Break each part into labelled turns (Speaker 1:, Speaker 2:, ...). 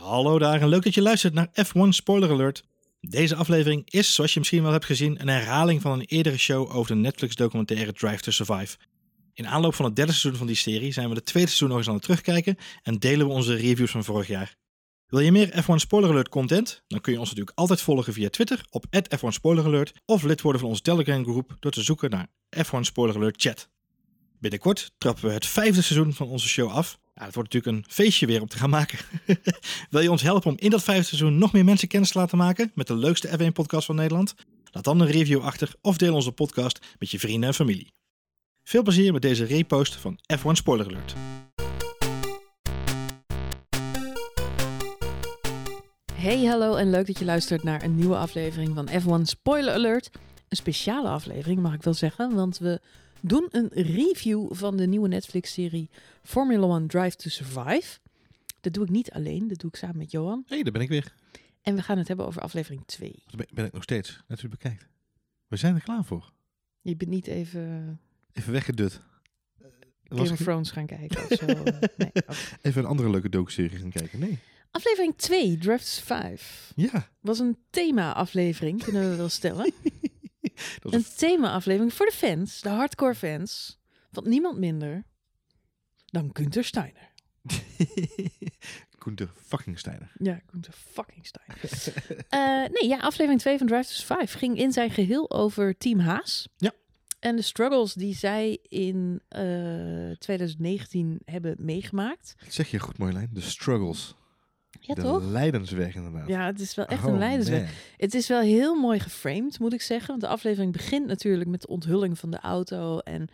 Speaker 1: Hallo daar en leuk dat je luistert naar F1 Spoiler Alert. Deze aflevering is, zoals je misschien wel hebt gezien, een herhaling van een eerdere show over de Netflix-documentaire Drive to Survive. In aanloop van het derde seizoen van die serie zijn we de tweede seizoen nog eens aan het terugkijken en delen we onze reviews van vorig jaar. Wil je meer F1 Spoiler Alert content? Dan kun je ons natuurlijk altijd volgen via Twitter op F1 Spoiler Alert of lid worden van onze Telegram groep door te zoeken naar F1 Spoiler Alert Chat. Binnenkort trappen we het vijfde seizoen van onze show af. Ja, het wordt natuurlijk een feestje weer om te gaan maken. Wil je ons helpen om in dat vijfde seizoen nog meer mensen kennis te laten maken met de leukste F1-podcast van Nederland? Laat dan een review achter of deel onze podcast met je vrienden en familie. Veel plezier met deze repost van F1 Spoiler Alert.
Speaker 2: Hey, hallo en leuk dat je luistert naar een nieuwe aflevering van F1 Spoiler Alert. Een speciale aflevering mag ik wel zeggen, want we doen een review van de nieuwe Netflix-serie Formula One Drive to Survive. Dat doe ik niet alleen, dat doe ik samen met Johan.
Speaker 3: Hé, hey, daar ben ik weer.
Speaker 2: En we gaan het hebben over aflevering 2.
Speaker 3: Dat ben, ik nog steeds, net u bekijkt. We zijn er klaar voor.
Speaker 2: Je bent niet even
Speaker 3: Even weggedut.
Speaker 2: Game
Speaker 3: Was
Speaker 2: of
Speaker 3: ik-
Speaker 2: Thrones gaan kijken of zo. eh, nee.
Speaker 3: Even een andere leuke docu-serie gaan kijken. Nee.
Speaker 2: Aflevering 2, Drive to Survive,
Speaker 3: Ja.
Speaker 2: was een thema-aflevering, kunnen we wel stellen. Een
Speaker 3: is
Speaker 2: thema-aflevering voor de fans, de hardcore fans, van niemand minder dan Gunther Steiner.
Speaker 3: Koenter fucking Steiner.
Speaker 2: Ja, Gunther fucking Steiner. Eh, nee, ja, aflevering 2 van Drive to Survive ging in zijn geheel over Team Haas.
Speaker 3: Ja.
Speaker 2: En de struggles die zij in eh, 2019 hebben meegemaakt.
Speaker 3: Dat zeg je goed, Marjolein. De struggles.
Speaker 2: Ja,
Speaker 3: de
Speaker 2: toch?
Speaker 3: leidensweg inderdaad.
Speaker 2: Ja, het is wel echt
Speaker 3: Oh,
Speaker 2: een leidersweg.
Speaker 3: man.
Speaker 2: Het is wel heel mooi geframed, moet ik zeggen. Want de aflevering begint natuurlijk met de onthulling van de auto. En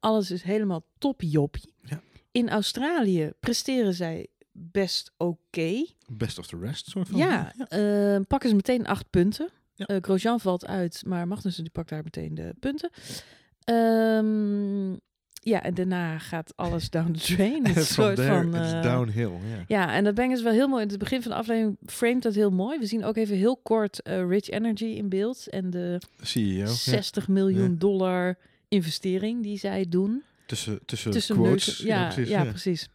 Speaker 2: alles is helemaal toppie-joppie.
Speaker 3: Ja.
Speaker 2: In Australië presteren zij best oké.
Speaker 3: Best of the rest, soort van.
Speaker 2: Ja, eh, pakken ze meteen acht punten.
Speaker 3: Ja.
Speaker 2: Eh, Grosjean valt uit, maar Magnussen die pakt daar meteen de punten. Ehm, ja, en daarna gaat alles down the drain. Het soort van... eh,
Speaker 3: downhill. Ja.
Speaker 2: ja, en dat brengen ze wel heel mooi. In het begin van de aflevering framed dat heel mooi. We zien ook even heel kort eh, Rich Energy in beeld. En de
Speaker 3: CEO. ja.
Speaker 2: 60 miljoen
Speaker 3: Ja.
Speaker 2: dollar investering die zij doen.
Speaker 3: Tussen, tussen,
Speaker 2: Tussen
Speaker 3: quotes.
Speaker 2: neus- Ja, ja, precies.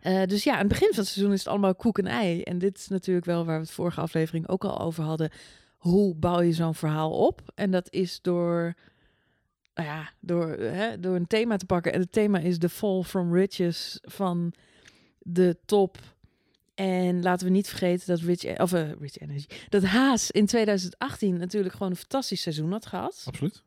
Speaker 2: Eh, dus ja, aan het begin van het seizoen is het allemaal koek en ei. En dit is natuurlijk wel waar we het vorige aflevering ook al over hadden. Hoe bouw je zo'n verhaal op? En dat is door, nou ja, door, hè, door een thema te pakken. En het thema is de fall from riches van de top. En laten we niet vergeten dat Rich, of, eh, Rich Energy, dat Haas in 2018 natuurlijk gewoon een fantastisch seizoen had gehad.
Speaker 3: Absoluut.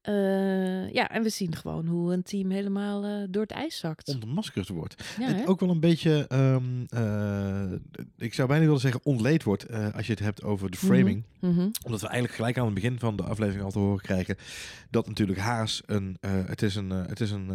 Speaker 2: Eh, ja, en we zien gewoon hoe een team helemaal eh, door het ijs zakt.
Speaker 3: Ontmaskerd wordt.
Speaker 2: Ja,
Speaker 3: ook wel een beetje, ehm, eh, ik zou bijna willen zeggen ontleed wordt als je het hebt over de framing.
Speaker 2: Mhm.
Speaker 3: Omdat we eigenlijk gelijk aan het begin van de aflevering al te horen krijgen dat natuurlijk Haas een, het is een, het is een,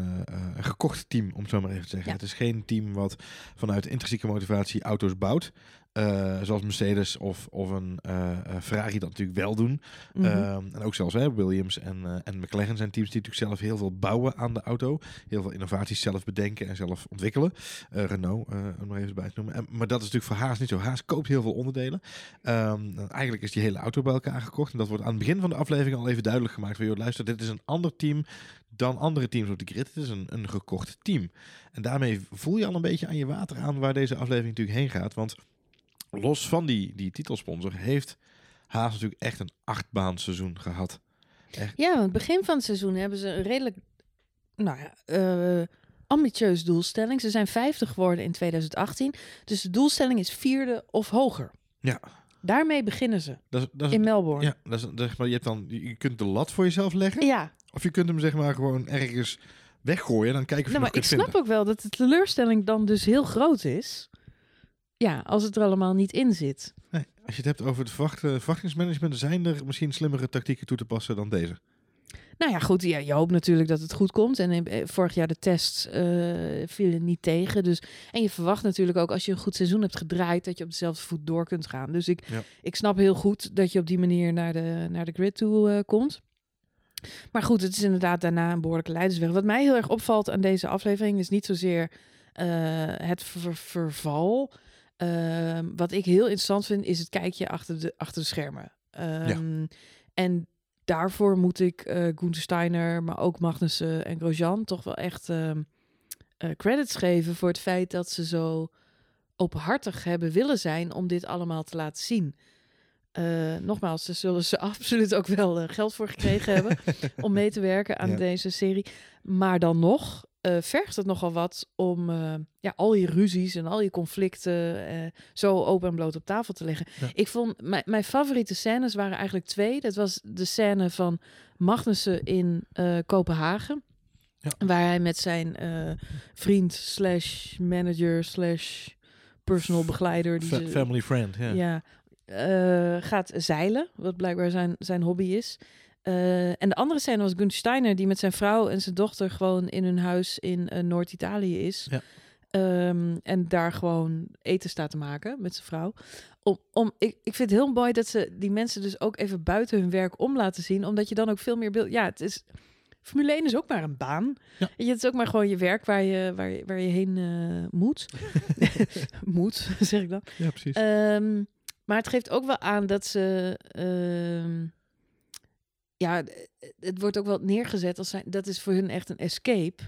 Speaker 3: een gekocht team, om het zo maar even te zeggen.
Speaker 2: Ja.
Speaker 3: Het is geen team wat vanuit intrinsieke motivatie auto's bouwt. Eh, zoals Mercedes of, of een eh, Ferrari dat natuurlijk wel doen.
Speaker 2: Mhm.
Speaker 3: Ehm, en ook zelfs hè, Williams en, en McLaren zijn teams die natuurlijk zelf heel veel bouwen aan de auto. Heel veel innovaties zelf bedenken en zelf ontwikkelen. Renault, om er even bij te noemen. En, maar dat is natuurlijk voor Haas niet zo. Haas koopt heel veel onderdelen. Ehm, en eigenlijk is die hele auto bij elkaar gekocht. En dat wordt aan het begin van de aflevering al even duidelijk gemaakt. Van, joh, luister, dit is een ander team dan andere teams op de grid. Het is een, een gekocht team. En daarmee voel je al een beetje aan je water aan waar deze aflevering natuurlijk heen gaat. Want los van die, die titelsponsor heeft Haas natuurlijk echt een achtbaan seizoen gehad.
Speaker 2: Ja, want het begin van het seizoen hebben ze een redelijk, nou ja, eh, ambitieus doelstelling. Ze zijn 50 geworden in 2018. Dus de doelstelling is vierde of hoger.
Speaker 3: Ja.
Speaker 2: Daarmee beginnen ze
Speaker 3: Dat is, dat is,
Speaker 2: in Melbourne.
Speaker 3: ja, dat is, zeg maar, je, hebt dan, je kunt de lat voor jezelf leggen.
Speaker 2: Ja,
Speaker 3: Of je kunt hem zeg maar gewoon ergens weggooien. En dan kijken of je
Speaker 2: nou, maar ik snap
Speaker 3: vinden.
Speaker 2: ook wel dat de teleurstelling dan dus heel groot is. Ja, als het er allemaal niet in zit.
Speaker 3: Nee, als je het hebt over het verwacht, verwachtingsmanagement, zijn er misschien slimmere tactieken toe te passen dan deze.
Speaker 2: Nou ja, goed. Ja, je hoopt natuurlijk dat het goed komt. En eh, vorig jaar de tests eh, vielen niet tegen. Dus, en je verwacht natuurlijk ook als je een goed seizoen hebt gedraaid... dat je op dezelfde voet door kunt gaan. Dus ik,
Speaker 3: Ja.
Speaker 2: ik snap heel goed dat je op die manier naar de, naar de grid toe eh, komt. Maar goed, het is inderdaad daarna een behoorlijke leidersweg. Wat mij heel erg opvalt aan deze aflevering... is niet zozeer het ver- verval... Ehm, wat ik heel interessant vind, is het kijkje achter de, achter de schermen. Ehm, En daarvoor moet ik eh Gunther Steiner, maar ook Magnussen en Grosjean toch wel echt ehm, eh, credits geven voor het feit dat ze zo openhartig hebben willen zijn om dit allemaal te laten zien. Eh, nogmaals, daar zullen ze absoluut ook wel geld voor gekregen hebben om mee te werken aan
Speaker 3: Ja.
Speaker 2: deze serie. Maar dan nog eh, vergt het nogal wat om eh, ja, al je ruzies en al je conflicten eh, zo open en bloot op tafel te leggen.
Speaker 3: Ja.
Speaker 2: Ik vond mijn, favoriete scènes waren eigenlijk twee. Dat was de scène van Magnussen in Kopenhagen.
Speaker 3: Ja.
Speaker 2: Waar hij met zijn vriend slash manager slash personal begeleider. Die ze-
Speaker 3: family friend, ja.
Speaker 2: ja, gaat zeilen, wat blijkbaar zijn, zijn hobby is. Eh, en de andere scène was Gunther Steiner, die met zijn vrouw en zijn dochter gewoon in hun huis in eh, Noord-Italië is.
Speaker 3: Ja.
Speaker 2: Ehm, en daar gewoon eten staat te maken met zijn vrouw. Om, om, ik, ik vind het heel mooi dat ze die mensen dus ook even buiten hun werk om laten zien. Omdat je dan ook veel meer beeld... Ja, het is... Formule 1 is ook maar een baan.
Speaker 3: Ja.
Speaker 2: Weet Je, het is ook maar gewoon je werk waar je, waar je, waar je heen eh, moet. moet, zeg ik dan.
Speaker 3: Ja, precies.
Speaker 2: Ehm, maar het geeft ook wel aan dat ze. ehm, ja, d- het wordt ook wel neergezet als zijn. Dat is voor hun echt een escape.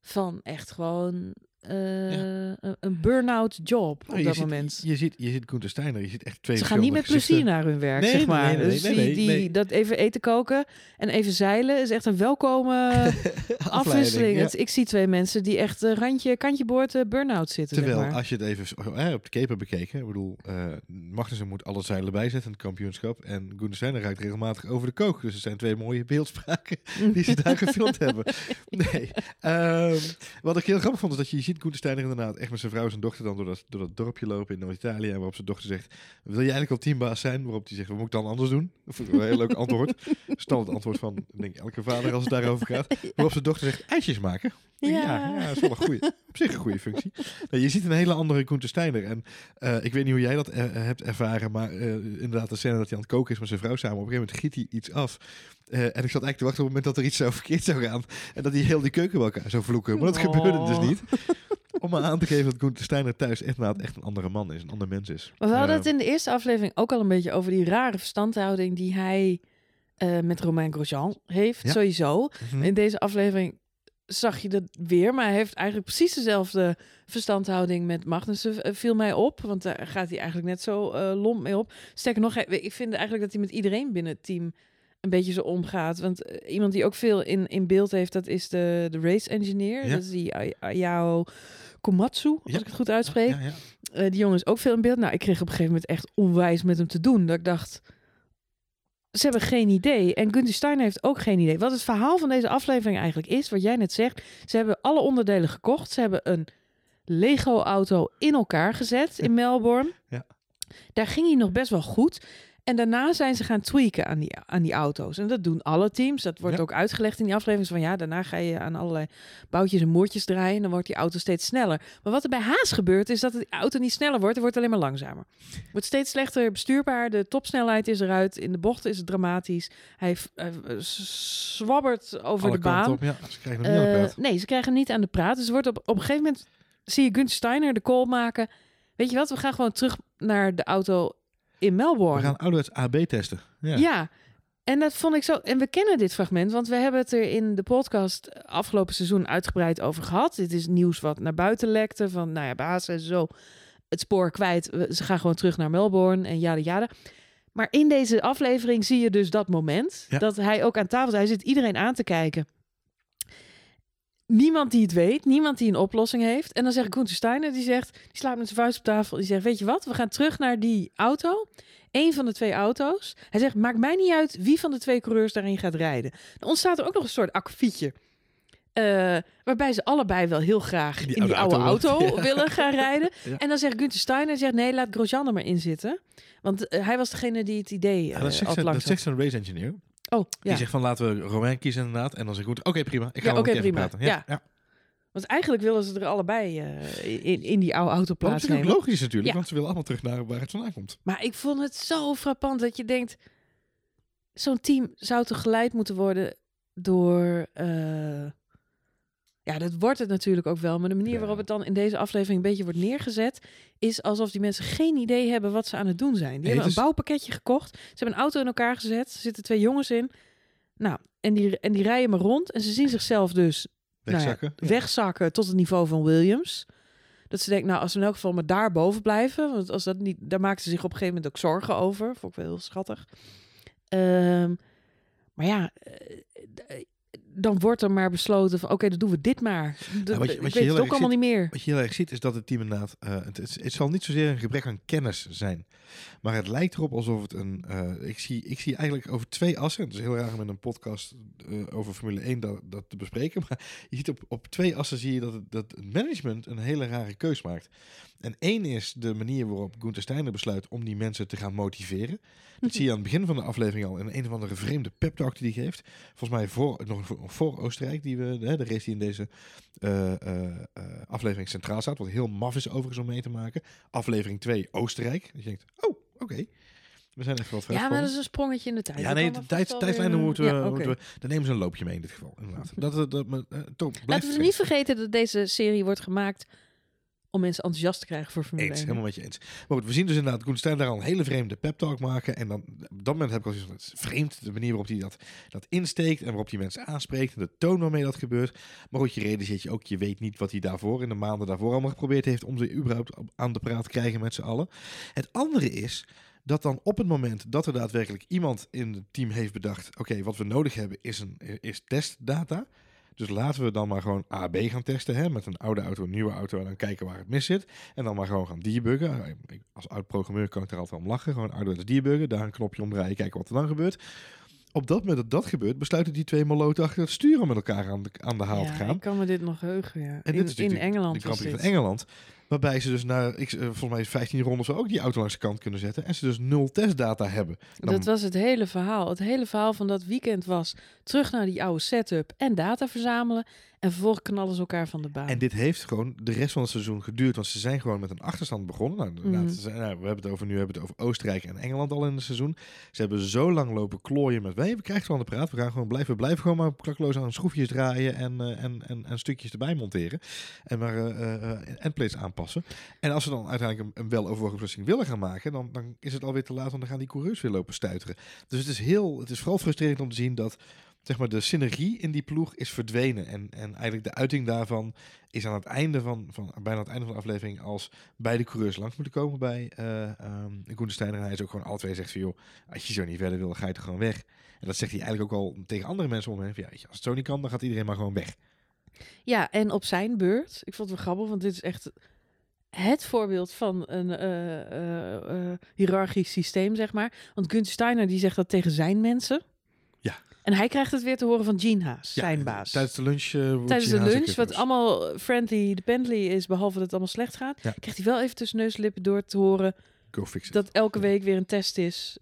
Speaker 2: Van echt gewoon. Eh, een, een burn-out job op
Speaker 3: Nou,
Speaker 2: dat
Speaker 3: ziet,
Speaker 2: moment.
Speaker 3: Je ziet, je ziet Gunther Steiner, je ziet echt twee
Speaker 2: Ze gaan niet met plezier naar hun werk,
Speaker 3: Nee,
Speaker 2: zeg maar.
Speaker 3: nee, nee,
Speaker 2: dus die, dat even eten koken en even zeilen is echt een welkome afwisseling.
Speaker 3: ja.
Speaker 2: Het- ik zie twee mensen die echt eh, randje, kantje boord, eh, burn-out zitten.
Speaker 3: Terwijl,
Speaker 2: zeg maar.
Speaker 3: als je het even op de keper bekeken, ik bedoel, Magnussen moet alle zeilen bijzetten in het kampioenschap en Gunther Steiner raakt regelmatig over de kook. Dus het zijn twee mooie beeldspraken die ze daar gefilmd hebben. Nee. Ehm, wat ik heel grappig vond, is dat je, je ziet Gunther Steiner inderdaad echt met zijn vrouw en zijn dochter dan door dat, door dat dorpje lopen in Noord-Italië. En waarop zijn dochter zegt, wil je eigenlijk al teambaas zijn? Waarop hij zegt, wat moet ik dan anders doen? Ik een heel leuk antwoord. Standaard antwoord van, ik denk elke vader als het daarover gaat. Waarop zijn dochter zegt, ijsjes maken? Ja, ja, dat is wel een goede, op zich een goede functie. Nou, je ziet een hele andere Gunther Steiner. En eh, ik weet niet hoe jij dat eh, hebt ervaren, maar eh, inderdaad, de scène dat hij aan het koken is met zijn vrouw samen. Op een gegeven moment giet hij iets af. Eh, en ik zat eigenlijk te wachten op het moment dat er iets zo verkeerd zou gaan. En dat hij heel die keuken bij elkaar zou vloeken. Maar dat
Speaker 2: Oh.
Speaker 3: gebeurde dus niet. Om maar aan te geven dat Gunther Steiner thuis echt, echt een andere man is, een ander mens is.
Speaker 2: We hadden het in de eerste aflevering ook al een beetje over die rare verstandhouding die hij eh, met Romain Grosjean heeft,
Speaker 3: Ja.
Speaker 2: sowieso.
Speaker 3: mhm.
Speaker 2: In deze aflevering zag je dat weer, maar hij heeft eigenlijk precies dezelfde verstandhouding met Magnussen, eh, viel mij op. Want daar gaat hij eigenlijk net zo eh lomp mee op. Sterker nog, ik vind eigenlijk dat hij met iedereen binnen het team een beetje zo omgaat. Want eh, iemand die ook veel in, in beeld heeft, dat is de, de race engineer.
Speaker 3: Ja.
Speaker 2: Dat is die Ay- Ayao Komatsu, als
Speaker 3: Ja.
Speaker 2: ik het goed uitspreek.
Speaker 3: Ja, ja.
Speaker 2: Eh, die jongen is ook veel in beeld. Nou, ik kreeg op een gegeven moment echt onwijs met hem te doen. Dat ik dacht, ze hebben geen idee. En Gunther Steiner heeft ook geen idee. Wat het verhaal van deze aflevering eigenlijk is, wat jij net zegt. Ze hebben alle onderdelen gekocht. Ze hebben een Lego-auto in elkaar gezet in Melbourne.
Speaker 3: Ja.
Speaker 2: Daar ging hij nog best wel goed. En daarna zijn ze gaan tweaken aan die, aan die auto's. En dat doen alle teams. Dat wordt
Speaker 3: Ja.
Speaker 2: ook uitgelegd in die aflevering. Van ja, daarna ga je aan allerlei boutjes en moertjes draaien. En dan wordt die auto steeds sneller. Maar wat er bij Haas gebeurt, is dat de auto niet sneller wordt. Het wordt alleen maar langzamer. Wordt steeds slechter bestuurbaar. De topsnelheid is eruit. In de bochten is het dramatisch. Hij hij, eh, zwabbert over
Speaker 3: Alle
Speaker 2: de baan.
Speaker 3: op. Ja, ze krijgen nog niet aan de
Speaker 2: Eh,
Speaker 3: praat.
Speaker 2: nee, ze krijgen hem niet aan de praat. Dus er wordt op, op een gegeven moment zie je Gunther Steiner de call maken. Weet je wat, we gaan gewoon terug naar de auto in Melbourne.
Speaker 3: We gaan ouderwets AB testen. Ja.
Speaker 2: Ja. En dat vond ik zo. En we kennen dit fragment, want we hebben het er in de podcast afgelopen seizoen uitgebreid over gehad. Dit is nieuws wat naar buiten lekte. Van, nou ja, baas en zo het spoor kwijt. Ze gaan gewoon terug naar Melbourne en jade jade. Maar in deze aflevering zie je dus dat moment
Speaker 3: Ja.
Speaker 2: dat hij ook aan tafel zit. Hij zit iedereen aan te kijken. Niemand die het weet, niemand die een oplossing heeft. En dan zegt Gunther Steiner, die zegt, die slaat met zijn vuist op tafel. Die zegt, weet je wat, we gaan terug naar die auto. Eén van de twee auto's. Hij zegt, maakt mij niet uit wie van de twee coureurs daarin gaat rijden. Dan ontstaat er ook nog een soort akkefietje. Eh, waarbij ze allebei wel heel graag
Speaker 3: Die
Speaker 2: in die
Speaker 3: oude
Speaker 2: oude
Speaker 3: auto
Speaker 2: auto,
Speaker 3: willen. Ja.
Speaker 2: willen gaan rijden.
Speaker 3: Ja.
Speaker 2: En dan zegt Gunther Steiner, zegt, nee, laat Grosjean er maar in zitten. Want eh, hij was degene die het idee
Speaker 3: Ja,
Speaker 2: uh,
Speaker 3: dat zegt
Speaker 2: al
Speaker 3: zijn-
Speaker 2: lang
Speaker 3: dat zegt zijn race engineer.
Speaker 2: Oh,
Speaker 3: Die
Speaker 2: ja.
Speaker 3: zegt van laten we Romain kiezen inderdaad. En dan zegt goed, oké prima. Ik ga
Speaker 2: Ja,
Speaker 3: keer even
Speaker 2: prima.
Speaker 3: praten. Ja,
Speaker 2: Ja. Want eigenlijk willen ze er allebei eh, in, in die oude auto
Speaker 3: Maar dat is
Speaker 2: plaatsnemen.
Speaker 3: logisch natuurlijk, want ze willen allemaal terug naar waar het vandaan komt.
Speaker 2: Maar ik vond het zo frappant dat je denkt... Zo'n team zou toch geleid moeten worden door... eh, ja, dat wordt het natuurlijk ook wel. Maar de manier waarop het dan in deze aflevering een beetje wordt neergezet... is alsof die mensen geen idee hebben wat ze aan het doen zijn. Die hebben een bouwpakketje gekocht. Ze hebben een auto in elkaar gezet. Er zitten twee jongens in. Nou, en die, en die rijden maar rond. En ze zien zichzelf dus nou ja,
Speaker 3: Wegzakken. Ja.
Speaker 2: wegzakken tot het niveau van Williams. Dat ze denkt, nou, als we in elk geval maar daar boven blijven. Want als dat niet, daar maakte ze zich op een gegeven moment ook zorgen over. Vond ik wel heel schattig. Ehm, maar ja, eh, dan wordt er maar besloten van, oké, dan doen we dit maar. De,
Speaker 3: Ja, wat je- wat
Speaker 2: weet het ook
Speaker 3: erg
Speaker 2: allemaal niet meer.
Speaker 3: Wat je heel erg ziet is dat het team inderdaad... eh, het, het zal niet zozeer een gebrek aan kennis zijn. Maar het lijkt erop alsof het een... eh, ik, zie, ik zie eigenlijk over twee assen... Het is heel raar om in een podcast eh, over Formule 1 dat, dat te bespreken. Maar je ziet op, op twee assen zie je dat het, dat het management een hele rare keus maakt. En één is de manier waarop Gunther Steiner besluit om die mensen te gaan motiveren. Dat zie je aan het begin van de aflevering al in een of andere vreemde pep talk die hij geeft. Volgens mij voor, nog voor, Oostenrijk, die we, hè, de race die in deze eh, eh, aflevering centraal staat. Wat heel maf is overigens om mee te maken. Aflevering 2 Oostenrijk. Dat je denkt, oh, oké. We zijn even wat verder
Speaker 2: Ja, maar dat is een sprongetje in de tijd.
Speaker 3: Ja, nee, de tijd,
Speaker 2: weer,
Speaker 3: moeten we,
Speaker 2: ja, oké.
Speaker 3: moeten we... Daar nemen ze een loopje mee in dit geval, inderdaad. Dat, dat, dat, maar, eh, toch,
Speaker 2: Laten we niet vergeten dat deze serie wordt gemaakt om mensen enthousiast te krijgen voor Formule
Speaker 3: Eens,
Speaker 2: 1.
Speaker 3: helemaal met je eens. Maar goed, we zien dus inderdaad Koen Stijn daar al een hele vreemde pep talk maken. En dan, op dat moment heb ik al zoiets van, het is vreemd de manier waarop hij dat, dat insteekt. En waarop hij mensen aanspreekt. En de toon waarmee dat gebeurt. Maar goed, je realiseert je ook, je weet niet wat hij daarvoor, in de maanden daarvoor allemaal geprobeerd heeft. Om ze überhaupt aan de praat te krijgen met z'n allen. Het andere is dat dan op het moment dat er daadwerkelijk iemand in het team heeft bedacht. Oké, wat we nodig hebben is, een, is testdata. Dus laten we dan maar gewoon AB gaan testen. Hè, met een oude auto, een nieuwe auto. En dan kijken waar het mis zit. En dan maar gewoon gaan debuggen. Ik- Als oud programmeur kan ik er altijd om lachen. Gewoon ouderwets debuggen. Daar een knopje omdraaien. Kijken wat er dan gebeurt. Op dat moment dat dat gebeurt, besluiten die twee maloten achter het stuur om met elkaar aan de, aan de haal te gaan.
Speaker 2: ik kan me dit nog heugen, ja.
Speaker 3: En
Speaker 2: in,
Speaker 3: dit is
Speaker 2: in Engeland
Speaker 3: de Grand
Speaker 2: was
Speaker 3: Prix
Speaker 2: dit.
Speaker 3: van Engeland. Waarbij ze dus na, ik, eh, volgens mij 15 rondes zo ook die auto langs de kant kunnen zetten. En ze dus nul testdata hebben. Dan-
Speaker 2: Dat was het hele verhaal. Het hele verhaal van dat weekend was terug naar die oude setup en data verzamelen. En vervolgens knallen ze elkaar van de baan.
Speaker 3: En dit heeft gewoon de rest van het seizoen geduurd. Want ze zijn gewoon met een achterstand begonnen. Nou,
Speaker 2: Mhm.
Speaker 3: nou, we hebben het over nu hebben het over Oostenrijk en Engeland al in het seizoen. Ze hebben zo lang lopen klooien met wij. We krijgen het aan de praat. We gaan gewoon blijven, blijven gewoon maar klakloos aan schroefjes draaien en, eh, en, en, en stukjes erbij monteren. En maar eh, eh, eh, endplates En als ze dan uiteindelijk een, een weloverwogen beslissing willen gaan maken, dan, dan is het alweer te laat. Want dan gaan die coureurs weer lopen stuiteren. Dus het is heel, het is vooral frustrerend om te zien dat zeg maar, de synergie in die ploeg is verdwenen. En, en eigenlijk de uiting daarvan is aan het einde van, van bijna het einde van de aflevering als beide coureurs langs moeten komen bij uh, um, Koen Steiner. En hij is ook gewoon alle twee zegt van joh, als je zo niet verder wil, ga je toch gewoon weg. En dat zegt hij eigenlijk ook al tegen andere mensen om hem ja, als het zo niet kan, dan gaat iedereen maar gewoon weg.
Speaker 2: Ja, en op zijn beurt, ik vond het wel grappig, want dit is echt het voorbeeld van een uh, uh, uh, hiërarchisch systeem, zeg maar. Want Gunther Steiner die zegt dat tegen zijn mensen.
Speaker 3: Ja.
Speaker 2: En hij krijgt het weer te horen van Gene Haas,
Speaker 3: Ja,
Speaker 2: zijn baas.
Speaker 3: Tijdens de lunch. Uh,
Speaker 2: tijdens de lunch, wat allemaal friendly dependently is, behalve dat het allemaal slecht gaat,
Speaker 3: ja.
Speaker 2: krijgt hij wel even tussen neus en lippen door te horen
Speaker 3: Go fix it.
Speaker 2: dat elke week weer een test is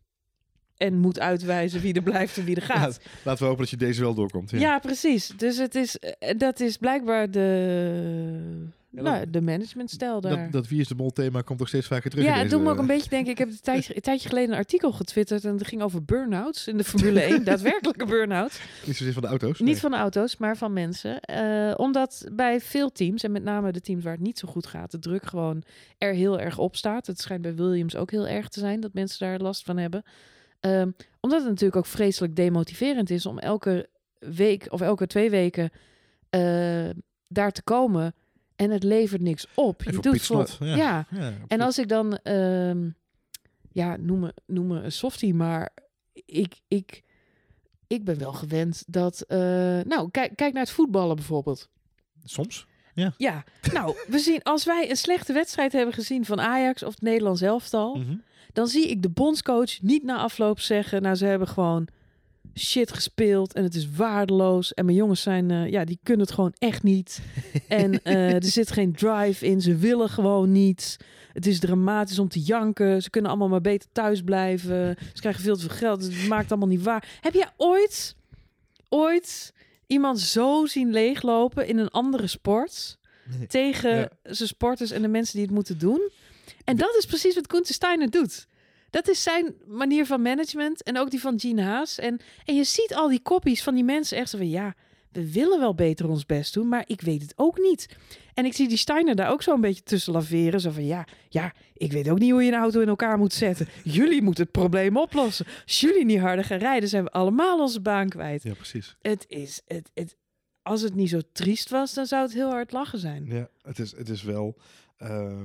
Speaker 2: en moet uitwijzen wie er blijft en wie er gaat.
Speaker 3: Ja, laten we hopen dat je deze wel doorkomt.
Speaker 2: Ja, ja precies. Dus het is, dat is blijkbaar de, ja, nou, dat, de managementstijl daar.
Speaker 3: Dat, dat Wie is de Mol thema komt toch steeds vaker terug.
Speaker 2: Ja, het doet me ook een beetje denken. Ik heb een tijdje, een tijdje geleden een artikel getwitterd en het ging over burn-outs in de Formule 1. daadwerkelijke burn-outs.
Speaker 3: Niet zozeer van de auto's.
Speaker 2: Niet van de auto's, maar van mensen. Uh, omdat bij veel teams, en met name de teams waar het niet zo goed gaat, de druk gewoon er heel erg op staat. Het schijnt bij Williams ook heel erg te zijn dat mensen daar last van hebben. Um, omdat het natuurlijk ook vreselijk demotiverend is om elke week of elke twee weken uh, daar te komen en het levert niks op.
Speaker 3: Je
Speaker 2: doet
Speaker 3: voor,
Speaker 2: ja. ja. ja en als ik dan, um, ja, noem me, noem me een softie, maar ik, ik, ik ben wel gewend dat, uh, nou, kijk, kijk naar het voetballen bijvoorbeeld.
Speaker 3: Soms. Ja.
Speaker 2: ja, nou, we zien als wij een slechte wedstrijd hebben gezien van Ajax of het Nederlands elftal,
Speaker 3: mm -hmm.
Speaker 2: dan zie ik de bondscoach niet na afloop zeggen, nou, ze hebben gewoon shit gespeeld en het is waardeloos. En mijn jongens zijn, uh, ja, die kunnen het gewoon echt niet. en uh, er zit geen drive in, ze willen gewoon niet. Het is dramatisch om te janken. Ze kunnen allemaal maar beter thuis blijven. Ze krijgen veel te veel geld. Het maakt allemaal niet waar. Heb jij ooit, ooit iemand zo zien leeglopen in een andere sport? Nee. Tegen ja. zijn sporters en de mensen die het moeten doen? En dat is precies wat Koen Steiner doet. Dat is zijn manier van management en ook die van Gene Haas. En, en je ziet al die koppies van die mensen echt zo van... ja, we willen wel beter ons best doen, maar ik weet het ook niet. En ik zie die Steiner daar ook zo een beetje tussen laveren. Zo van, ja, ja, ik weet ook niet hoe je een auto in elkaar moet zetten. Jullie moeten het probleem oplossen. Als jullie niet harder gaan rijden, zijn we allemaal onze baan kwijt.
Speaker 3: Ja, precies.
Speaker 2: Het is, het, het, als het niet zo triest was, dan zou het heel hard lachen zijn.
Speaker 3: Ja, het is, het is wel... Ehm,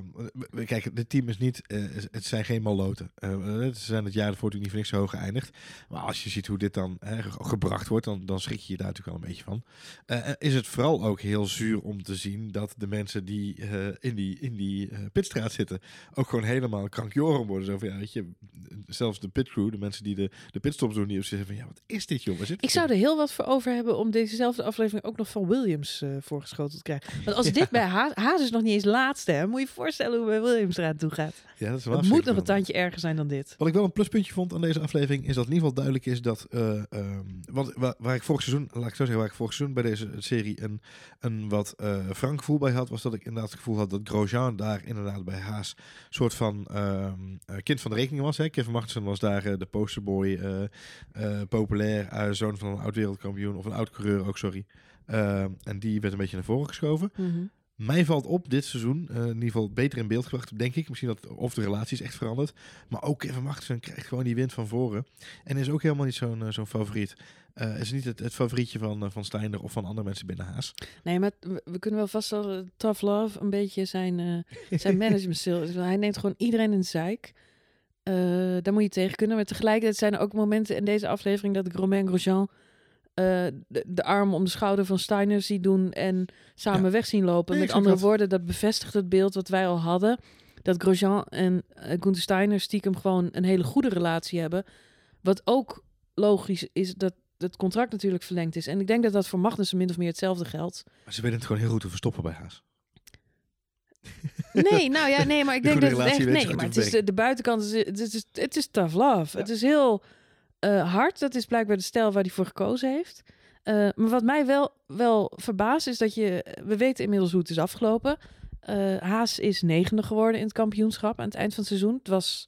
Speaker 3: kijk, dit team is niet, eh, het zijn geen maloten. Ze zijn het jaar ervoor natuurlijk niet voor niks zo hoog geëindigd. Maar als je ziet hoe dit dan hè, gebracht wordt, dan, dan schrik je je daar natuurlijk wel een beetje van. Eh, is het vooral ook heel zuur om te zien dat de mensen die in die, in die pitstraat zitten, ook gewoon helemaal krankjoren worden. Zo van, ja, weet je, zelfs de pitcrew, de mensen die de, de pitstops doen, die op zitten van, ja, wat is dit zit
Speaker 2: Ik zou er heel wat voor over hebben om dezezelfde aflevering ook nog van Williams voorgeschoten te krijgen. Want als dit bij Haas, Haas is nog niet eens laatste, hè, moet je je voorstellen hoe bij Williams eraan toe gaat.
Speaker 3: Ja, dat is wel
Speaker 2: Het moet nog een tandje erger zijn dan dit.
Speaker 3: Wat ik wel een pluspuntje vond aan deze aflevering is dat in ieder geval duidelijk is dat. wat, waar, waar ik vorig seizoen, laat ik zo zeggen, waar ik vorig seizoen bij deze serie een, een wat eh frank gevoel bij had, was dat ik inderdaad het gevoel had dat Grosjean daar inderdaad bij Haas soort van ehm, eh, kind van de rekening was. Hè. Kevin Magnussen was daar de posterboy, populair, zoon van een oud wereldkampioen of een oud coureur ook, sorry. Ehm, en die werd een beetje naar voren geschoven. Mij valt op dit seizoen, eh, in ieder geval beter in beeld gebracht, denk ik. Misschien dat of de relatie is echt veranderd. Maar ook Kevin Magnussen krijgt gewoon die wind van voren. En is ook helemaal niet zo'n eh, zo'n favoriet. Eh is niet het, het favorietje van, van Steiner of van andere mensen binnen Haas.
Speaker 2: Nee, maar we, kunnen wel vaststellen Tough Love een beetje zijn, zijn management stil Hij neemt gewoon iedereen in zeik. Daar moet je tegen kunnen. Maar tegelijkertijd zijn er ook momenten in deze aflevering dat ik Romain Grosjean eh, de, de arm om de schouder van Steiner zie doen en samen
Speaker 3: Ja.
Speaker 2: weg zien lopen.
Speaker 3: Nee,
Speaker 2: Met andere
Speaker 3: dat.
Speaker 2: woorden, dat bevestigt het beeld wat wij al hadden. Dat Grosjean en uh, Gunther Steiner stiekem gewoon een hele goede relatie hebben. Wat ook logisch is dat het contract natuurlijk verlengd is. En ik denk dat dat voor Magnussen min of meer hetzelfde geldt.
Speaker 3: Maar ze weten het gewoon heel goed te verstoppen bij Haas.
Speaker 2: Nee, nou ja, nee, maar ik
Speaker 3: De
Speaker 2: denk dat het echt... Nee, maar het is de, de buitenkant is... Het is, het is tough love.
Speaker 3: Ja.
Speaker 2: Het is heel eh, hard. Dat is blijkbaar de stijl waar hij voor gekozen heeft. Eh, maar wat mij wel, wel verbaast is dat je... We weten inmiddels hoe het is afgelopen. Eh, Haas is negende geworden in het kampioenschap aan het eind van het seizoen. Het was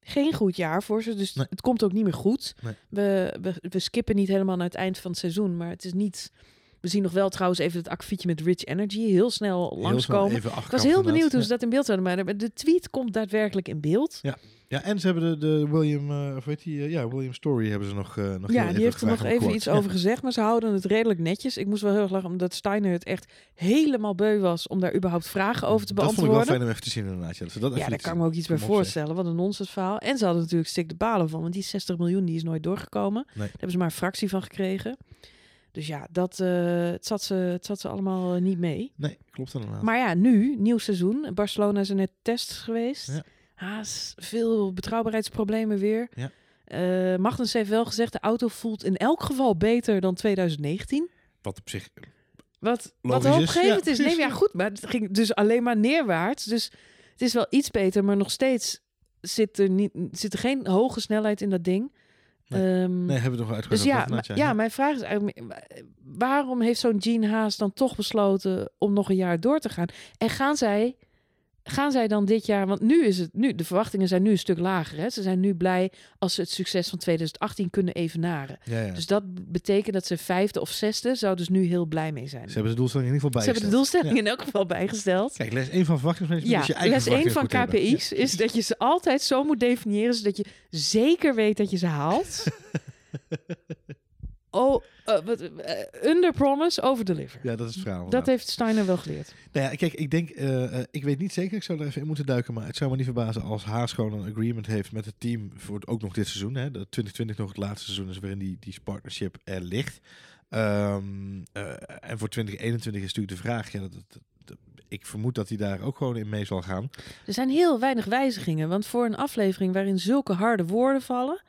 Speaker 2: geen goed jaar voor ze, dus
Speaker 3: Nee.
Speaker 2: het komt ook niet meer goed.
Speaker 3: Nee.
Speaker 2: We, we, we skippen niet helemaal naar het eind van het seizoen, maar het is niet... We zien nog wel trouwens even het akkefietje met Rich Energy heel snel
Speaker 3: Heel
Speaker 2: langskomen.
Speaker 3: snel
Speaker 2: Ik was heel benieuwd hoe ze dat in beeld zouden maken. Maar de tweet komt daadwerkelijk in beeld.
Speaker 3: Ja, en ze hebben de, de William, eh of weet die, eh, ja, William Story hebben ze nog, eh nog
Speaker 2: Ja, die heeft er nog even iets
Speaker 3: Ja.
Speaker 2: over gezegd, maar ze houden het redelijk netjes. Ik moest wel heel erg lachen, omdat Steiner het echt helemaal beu was om daar überhaupt vragen over te
Speaker 3: Dat vond ik wel
Speaker 2: beantwoorden.
Speaker 3: fijn om even te zien inderdaad. Ja, dat
Speaker 2: Ja, daar kan ik me ook iets bij voorstellen. Wat een nonsens verhaal. En ze hadden natuurlijk stik de balen van, want die 60 miljoen die is nooit doorgekomen. Daar hebben ze maar een fractie van gekregen. Dus ja, dat, eh, het, zat ze, het zat ze allemaal eh, niet mee.
Speaker 3: Nee, klopt inderdaad.
Speaker 2: Maar ja, nu, nieuw seizoen. Barcelona is er net test geweest.
Speaker 3: Ja.
Speaker 2: Haas, veel betrouwbaarheidsproblemen weer.
Speaker 3: Ja.
Speaker 2: Eh, Magnus heeft wel gezegd, de auto voelt in elk geval beter dan 2019.
Speaker 3: Wat op zich
Speaker 2: Wat, wat
Speaker 3: Logisch is.
Speaker 2: hoopgevend
Speaker 3: Ja,
Speaker 2: is. Nee, ja. goed. Maar het ging dus alleen maar neerwaarts. Dus het is wel iets beter, maar nog steeds zit er, niet, zit er geen hoge snelheid in dat ding.
Speaker 3: Nee.
Speaker 2: Ehm,
Speaker 3: Nee, hebben we toch uitgelegd.
Speaker 2: dus ja, ja, mijn vraag is eigenlijk, waarom heeft zo'n Gene Haas dan toch besloten om nog een jaar door te gaan? En gaan zij, gaan zij dan dit jaar, want nu is het, nu, de verwachtingen zijn nu een stuk lager. Hè? Ze zijn nu blij als ze het succes van 2018 kunnen evenaren.
Speaker 3: Ja, ja.
Speaker 2: Dus dat betekent dat ze vijfde of zesde, zouden dus nu heel blij mee zijn.
Speaker 3: Ze hebben de doelstelling in ieder geval
Speaker 2: Ze hebben de
Speaker 3: bijgesteld.
Speaker 2: doelstelling in elk geval bijgesteld.
Speaker 3: Kijk, les 1 van verwachtingsmanagement
Speaker 2: Ja, les 1 van. KPI's is dat je ze altijd zo moet definiëren, zodat je zeker weet dat je ze haalt. oh, eh, wat, eh, under promise, over deliver.
Speaker 3: Ja, dat is het verhaal.
Speaker 2: Dat heeft Steiner wel geleerd.
Speaker 3: Nou ja, kijk, ik denk, eh, ik weet niet zeker, ik zou er even in moeten duiken, maar het zou me niet verbazen als Haas gewoon een agreement heeft met het team voor het, ook nog dit seizoen. Hè, dat 2020 nog het laatste seizoen is waarin die, die partnership er ligt. Ehm, eh, en voor 2021 is natuurlijk de vraag, ja, dat- ik vermoed dat hij daar ook gewoon in mee zal gaan.
Speaker 2: Er zijn heel weinig wijzigingen, want voor een aflevering waarin zulke harde woorden vallen.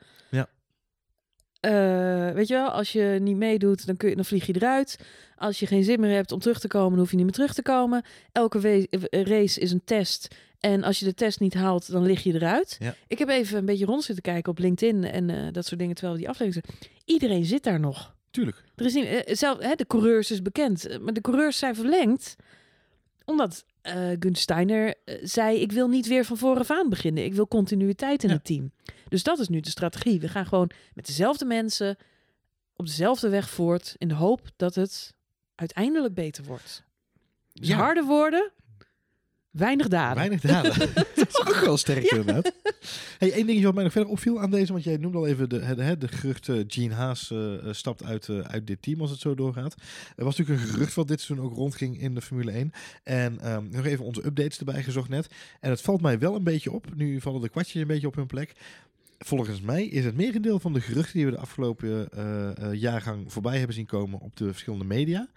Speaker 2: Eh, weet je wel, als je niet meedoet, dan, kun je, dan vlieg je eruit. Als je geen zin meer hebt om terug te komen, dan hoef je niet meer terug te komen. Elke eh, race is een test. En als je de test niet haalt, dan lig je eruit.
Speaker 3: Ja.
Speaker 2: Ik heb even een beetje rond zitten kijken op LinkedIn en eh, dat soort dingen, terwijl we die aflevering zijn. Iedereen zit daar nog.
Speaker 3: Tuurlijk.
Speaker 2: Er is niet, zelf, hè, de coureurs is bekend, maar de coureurs zijn verlengd omdat Gunther Steiner eh, zei: Ik wil niet weer van vooraf aan beginnen. Ik wil continuïteit in
Speaker 3: Ja.
Speaker 2: het team. Dus dat is nu de strategie. We gaan gewoon met dezelfde mensen op dezelfde weg voort in de hoop dat het uiteindelijk beter wordt. Dus
Speaker 3: Ja.
Speaker 2: harde woorden, Weinig daden.
Speaker 3: Weinig daden. dat is ook wel sterk inderdaad. Hey, één dingetje wat mij nog verder opviel aan deze, want jij noemde al even de, de, de gerucht uh, Gene Haas uh, stapt uit, uh, uit dit team als het zo doorgaat. Er was natuurlijk een gerucht wat dit seizoen ook rondging in de Formule 1. En um, nog even onze updates erbij gezocht net. En het valt mij wel een beetje op, nu vallen de kwartjes een beetje op hun plek. Volgens mij is het merendeel van de geruchten die we de afgelopen jaargang voorbij hebben zien komen op de verschillende media,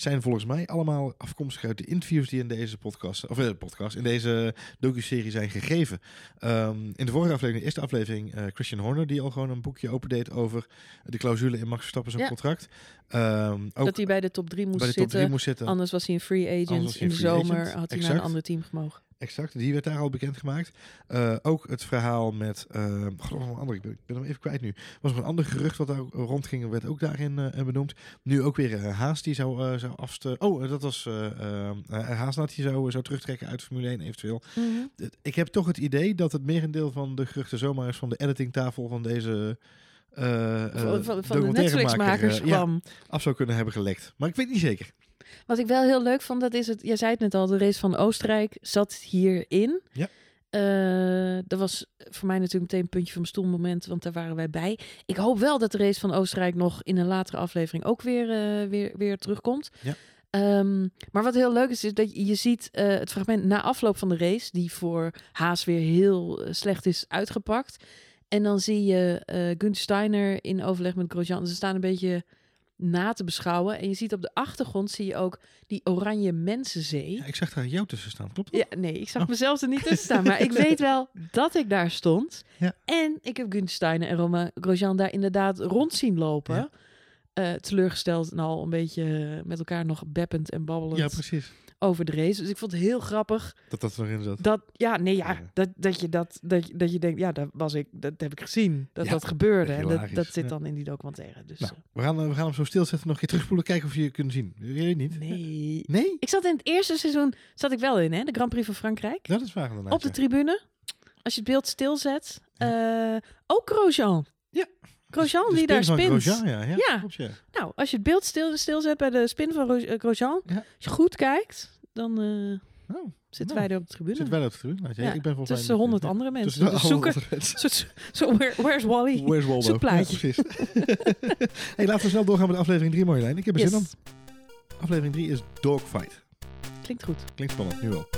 Speaker 3: zijn volgens mij allemaal afkomstig uit de interviews die in deze podcast, of uh, podcast, in deze docu-serie zijn gegeven. Um, in de vorige aflevering, de eerste aflevering, uh, Christian Horner, die al gewoon een boekje opendeed over de clausule in Max Verstappen zijn
Speaker 2: Ja.
Speaker 3: contract. Um, ook
Speaker 2: dat hij bij de top 3 moest,
Speaker 3: bij de top
Speaker 2: zitten.
Speaker 3: 3 moest zitten.
Speaker 2: Anders was hij een free agent. In de zomer
Speaker 3: agent.
Speaker 2: had hij naar een ander team gemogen.
Speaker 3: Exact, die werd daar al bekendgemaakt. Uh, ook het verhaal met. Uh, God, een ander, ik ben, ik ben hem even kwijt nu. Was nog een ander gerucht wat daar rondging, werd ook daarin uh, benoemd. Nu ook weer Haas die zou, zou afste. Oh, dat was Haasnat die zou, zou terugtrekken uit Formule 1 eventueel.
Speaker 2: Mhm.
Speaker 3: Ik heb toch het idee dat het merendeel van de geruchten zomaar eens van de editingtafel van deze. Uh,
Speaker 2: van, van, de Netflix-makers kwam.
Speaker 3: Ja, af zou kunnen hebben gelekt. Maar ik weet niet zeker.
Speaker 2: Wat ik wel heel leuk vond, dat is het. Jij zei het net al, de race van Oostenrijk zat hierin.
Speaker 3: Ja.
Speaker 2: Uh, dat was voor mij natuurlijk meteen een puntje van mijn stoelmoment, want daar waren wij bij. Ik hoop wel dat de race van Oostenrijk nog in een latere aflevering ook weer, uh, weer, weer terugkomt.
Speaker 3: Ja.
Speaker 2: Um, maar wat heel leuk is, is dat je, je ziet uh, het fragment na afloop van de race, die voor Haas weer heel slecht is uitgepakt. En dan zie je Gunther Steiner in overleg met Grosjean. Ze staan een beetje na te beschouwen. En je ziet op de achtergrond zie je ook die oranje mensenzee.
Speaker 3: Ja, ik zag daar jou tussen staan, klopt dat?
Speaker 2: Ja, nee, ik zag mezelf er niet tussen staan. Maar ik weet wel dat ik daar stond.
Speaker 3: Ja.
Speaker 2: En ik heb Gunther Steiner en Roma Grosjean daar inderdaad rond zien lopen.
Speaker 3: Ja.
Speaker 2: Uh, teleurgesteld en al een beetje met elkaar nog beppend en babbelend
Speaker 3: Ja, precies.
Speaker 2: Over de race. Dus ik vond het heel grappig.
Speaker 3: Dat dat erin zat.
Speaker 2: Dat, ja, nee, ja,
Speaker 3: Ja.
Speaker 2: Dat, dat, je dat, dat, je- dat je denkt, ja, dat was ik, dat heb ik gezien. Dat
Speaker 3: Ja,
Speaker 2: dat gebeurde. En dat, dat zit dan in die documentaire. Dus
Speaker 3: Nou,
Speaker 2: eh,
Speaker 3: we gaan, eh, we gaan hem zo stilzetten, nog een keer terugspoelen, kijken of je het kunt zien. Je weet niet.
Speaker 2: nee.
Speaker 3: Nee?
Speaker 2: Ik zat in het eerste seizoen, zat ik wel in, hè? De Grand Prix van Frankrijk.
Speaker 3: Dat is waar
Speaker 2: op de tribune. Als je het beeld stilzet. eh ook Grosjean.
Speaker 3: Ja.
Speaker 2: Grosjean
Speaker 3: De
Speaker 2: die daar spint.
Speaker 3: Grosjean, ja. Ja,
Speaker 2: Ja.
Speaker 3: klopt, ja.
Speaker 2: Nou, als je het beeld stil, stilzet bij de spin van Ro- eh, Grosjean. Als je goed kijkt, dan eh,
Speaker 3: Oh,
Speaker 2: zitten
Speaker 3: Nou,
Speaker 2: wij er op de tribune.
Speaker 3: zitten wij op de tribune? Nou, ja,
Speaker 2: Ja,
Speaker 3: ik ben volgens
Speaker 2: Tussen
Speaker 3: mij...
Speaker 2: honderd andere mensen. Dus zoeken.
Speaker 3: andere mensen.
Speaker 2: Zo, zo, zo, where- where's Wally?
Speaker 3: Where's Waldo?
Speaker 2: Zo'n plaatje.
Speaker 3: Ja, precies. hey, laten we snel doorgaan met aflevering 3, Marjolein. Ik heb er zin in. Aflevering 3 is Dogfight.
Speaker 2: Klinkt goed.
Speaker 3: Klinkt spannend, nu wel.